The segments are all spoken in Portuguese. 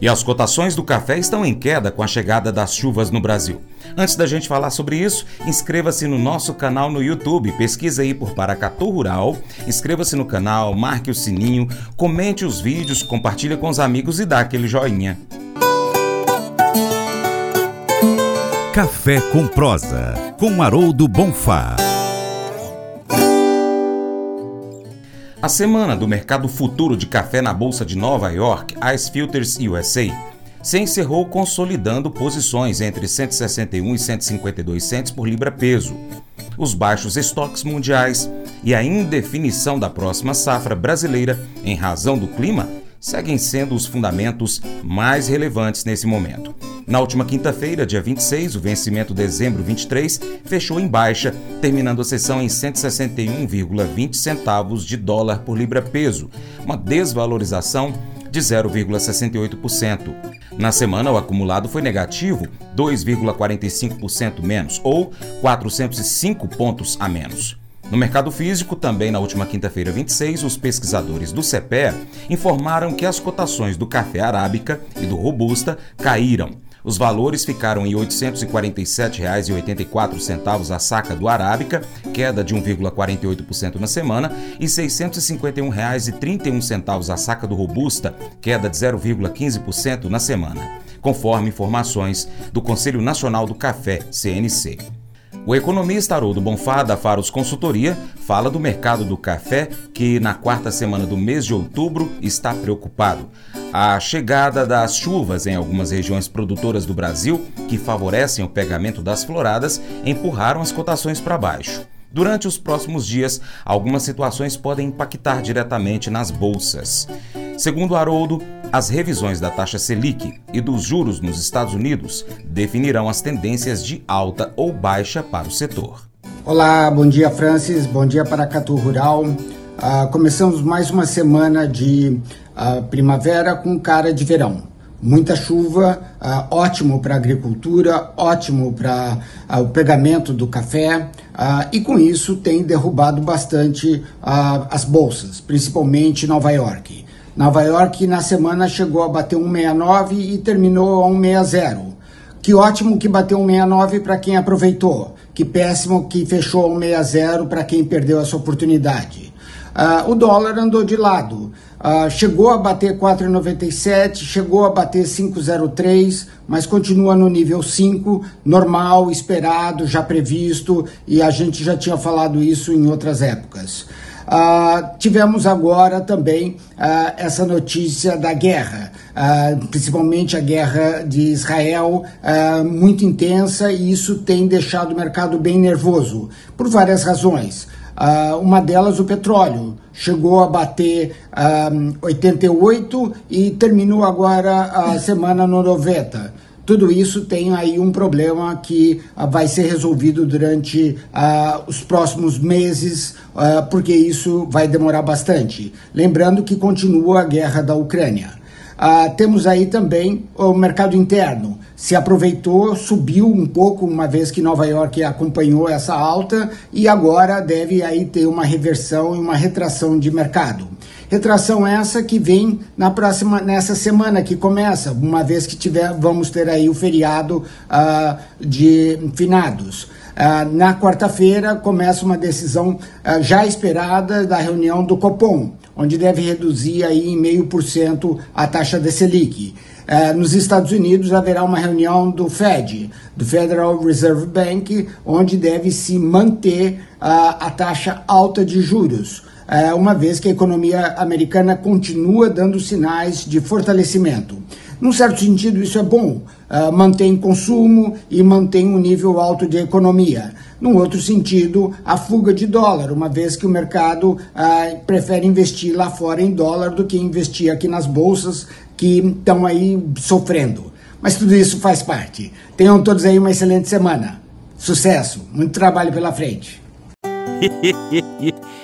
E as cotações do café estão em queda com a chegada das chuvas no Brasil. Antes da gente falar sobre isso, inscreva-se no nosso canal no YouTube, pesquisa aí por Paracatu Rural, inscreva-se no canal, marque o sininho, comente os vídeos, compartilhe com os amigos e dá aquele joinha. Café com prosa, com Haroldo Bonfá. A semana do mercado futuro de café na Bolsa de Nova York, Ice Filters USA, se encerrou consolidando posições entre 161 e 152 centes por libra-peso. Os baixos estoques mundiais e a indefinição da próxima safra brasileira em razão do clima seguem sendo os fundamentos mais relevantes nesse momento. Na última quinta-feira, dia 26, o vencimento dezembro 23 fechou em baixa, terminando a sessão em 161,20 centavos de dólar por libra-peso, uma desvalorização de 0,68%. Na semana, o acumulado foi negativo, 2,45% menos, ou 405 pontos a menos. No mercado físico, também na última quinta-feira 26, os pesquisadores do CEPE informaram que as cotações do café arábica e do robusta caíram. Os valores ficaram em R$ 847,84 a saca do arábica, queda de 1,48% na semana, e R$ 651,31 a saca do robusta, queda de 0,15% na semana, conforme informações do Conselho Nacional do Café, CNC. O economista Haroldo Bonfá, da Faros Consultoria, fala do mercado do café que, na quarta semana do mês de outubro, está preocupado. A chegada das chuvas em algumas regiões produtoras do Brasil, que favorecem o pegamento das floradas, empurraram as cotações para baixo. Durante os próximos dias, algumas situações podem impactar diretamente nas bolsas. Segundo Haroldo, as revisões da taxa Selic e dos juros nos Estados Unidos definirão as tendências de alta ou baixa para o setor. Olá, bom dia Francis, bom dia para Catu Rural. Uh, começamos mais uma semana de uh, primavera com cara de verão muita chuva, uh, ótimo para a agricultura, ótimo para uh, o pegamento do café uh, e com isso tem derrubado bastante as bolsas, principalmente Nova York. Nova York na semana chegou a bater 1,69 e terminou a 1,60. Que ótimo que bateu 1,69 para quem aproveitou. Que péssimo que fechou a 1,60 para quem perdeu essa oportunidade. O dólar andou de lado. Uh, chegou a bater 4,97, chegou a bater 5,03, mas continua no nível 5, normal, esperado, já previsto, e a gente já tinha falado isso em outras épocas. Uh, tivemos agora também uh, essa notícia da guerra, uh, principalmente a guerra de Israel, muito intensa, e isso tem deixado o mercado bem nervoso, por várias razões. Uh, uma delas, o petróleo. Chegou a bater uh, 88 e terminou agora a semana no 90. Tudo isso tem aí um problema que uh, vai ser resolvido durante os próximos meses, porque isso vai demorar bastante. Lembrando que continua a guerra da Ucrânia. Ah, temos aí também o mercado interno. Se aproveitou, subiu um pouco, uma vez que Nova York acompanhou essa alta, e agora deve aí ter uma reversão e uma retração de mercado. Retração essa que vem na próxima, nessa semana que começa, uma vez que tiver, vamos ter aí o feriado ah, de finados. Ah, na quarta-feira começa uma decisão ah, já esperada da reunião do Copom onde deve reduzir aí em meio por cento a taxa de Selic. É, nos Estados Unidos haverá uma reunião do Fed, do Federal Reserve Bank, onde deve se manter a taxa alta de juros, é, uma vez que a economia americana continua dando sinais de fortalecimento. Num certo sentido, isso é bom, uh, mantém consumo e mantém um nível alto de economia. Num outro sentido, a fuga de dólar, uma vez que o mercado uh, prefere investir lá fora em dólar do que investir aqui nas bolsas que estão aí sofrendo. Mas tudo isso faz parte. Tenham todos aí uma excelente semana. Sucesso, muito trabalho pela frente.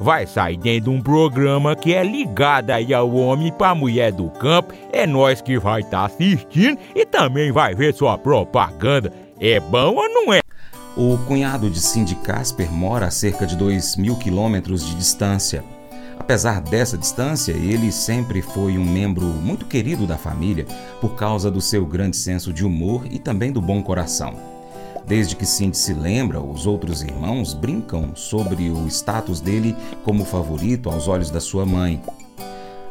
vai sair dentro de um programa que é ligado aí ao homem para mulher do campo. É nós que vai estar tá assistindo e também vai ver sua propaganda. É bom ou não é? O cunhado de Cindy Casper mora a cerca de 2 mil quilômetros de distância. Apesar dessa distância, ele sempre foi um membro muito querido da família por causa do seu grande senso de humor e também do bom coração. Desde que Cindy se lembra, os outros irmãos brincam sobre o status dele como favorito aos olhos da sua mãe.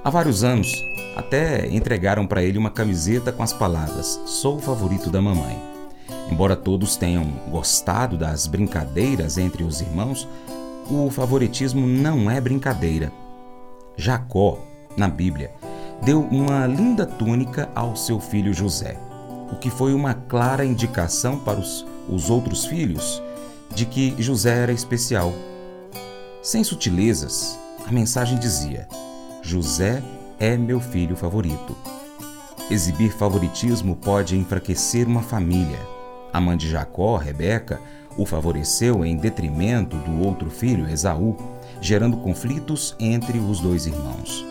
Há vários anos, até entregaram para ele uma camiseta com as palavras: Sou o favorito da mamãe. Embora todos tenham gostado das brincadeiras entre os irmãos, o favoritismo não é brincadeira. Jacó, na Bíblia, deu uma linda túnica ao seu filho José, o que foi uma clara indicação para os, os outros filhos de que José era especial. Sem sutilezas, a mensagem dizia: José é meu filho favorito. Exibir favoritismo pode enfraquecer uma família a mãe de Jacó, Rebeca, o favoreceu em detrimento do outro filho, Esaú, gerando conflitos entre os dois irmãos.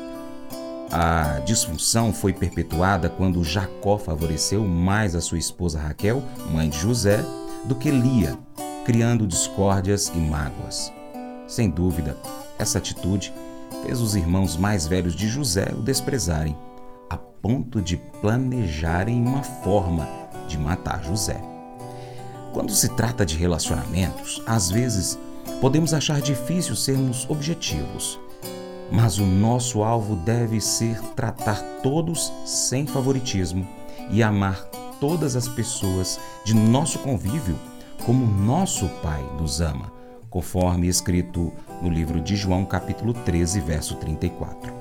A disfunção foi perpetuada quando Jacó favoreceu mais a sua esposa Raquel, mãe de José, do que Lia, criando discórdias e mágoas. Sem dúvida, essa atitude fez os irmãos mais velhos de José o desprezarem, a ponto de planejarem uma forma de matar José. Quando se trata de relacionamentos, às vezes podemos achar difícil sermos objetivos, mas o nosso alvo deve ser tratar todos sem favoritismo e amar todas as pessoas de nosso convívio como nosso Pai nos ama, conforme escrito no livro de João, capítulo 13, verso 34.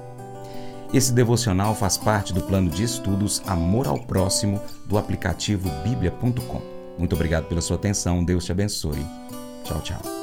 Esse devocional faz parte do plano de estudos Amor ao Próximo do aplicativo bíblia.com. Muito obrigado pela sua atenção. Deus te abençoe. Tchau, tchau.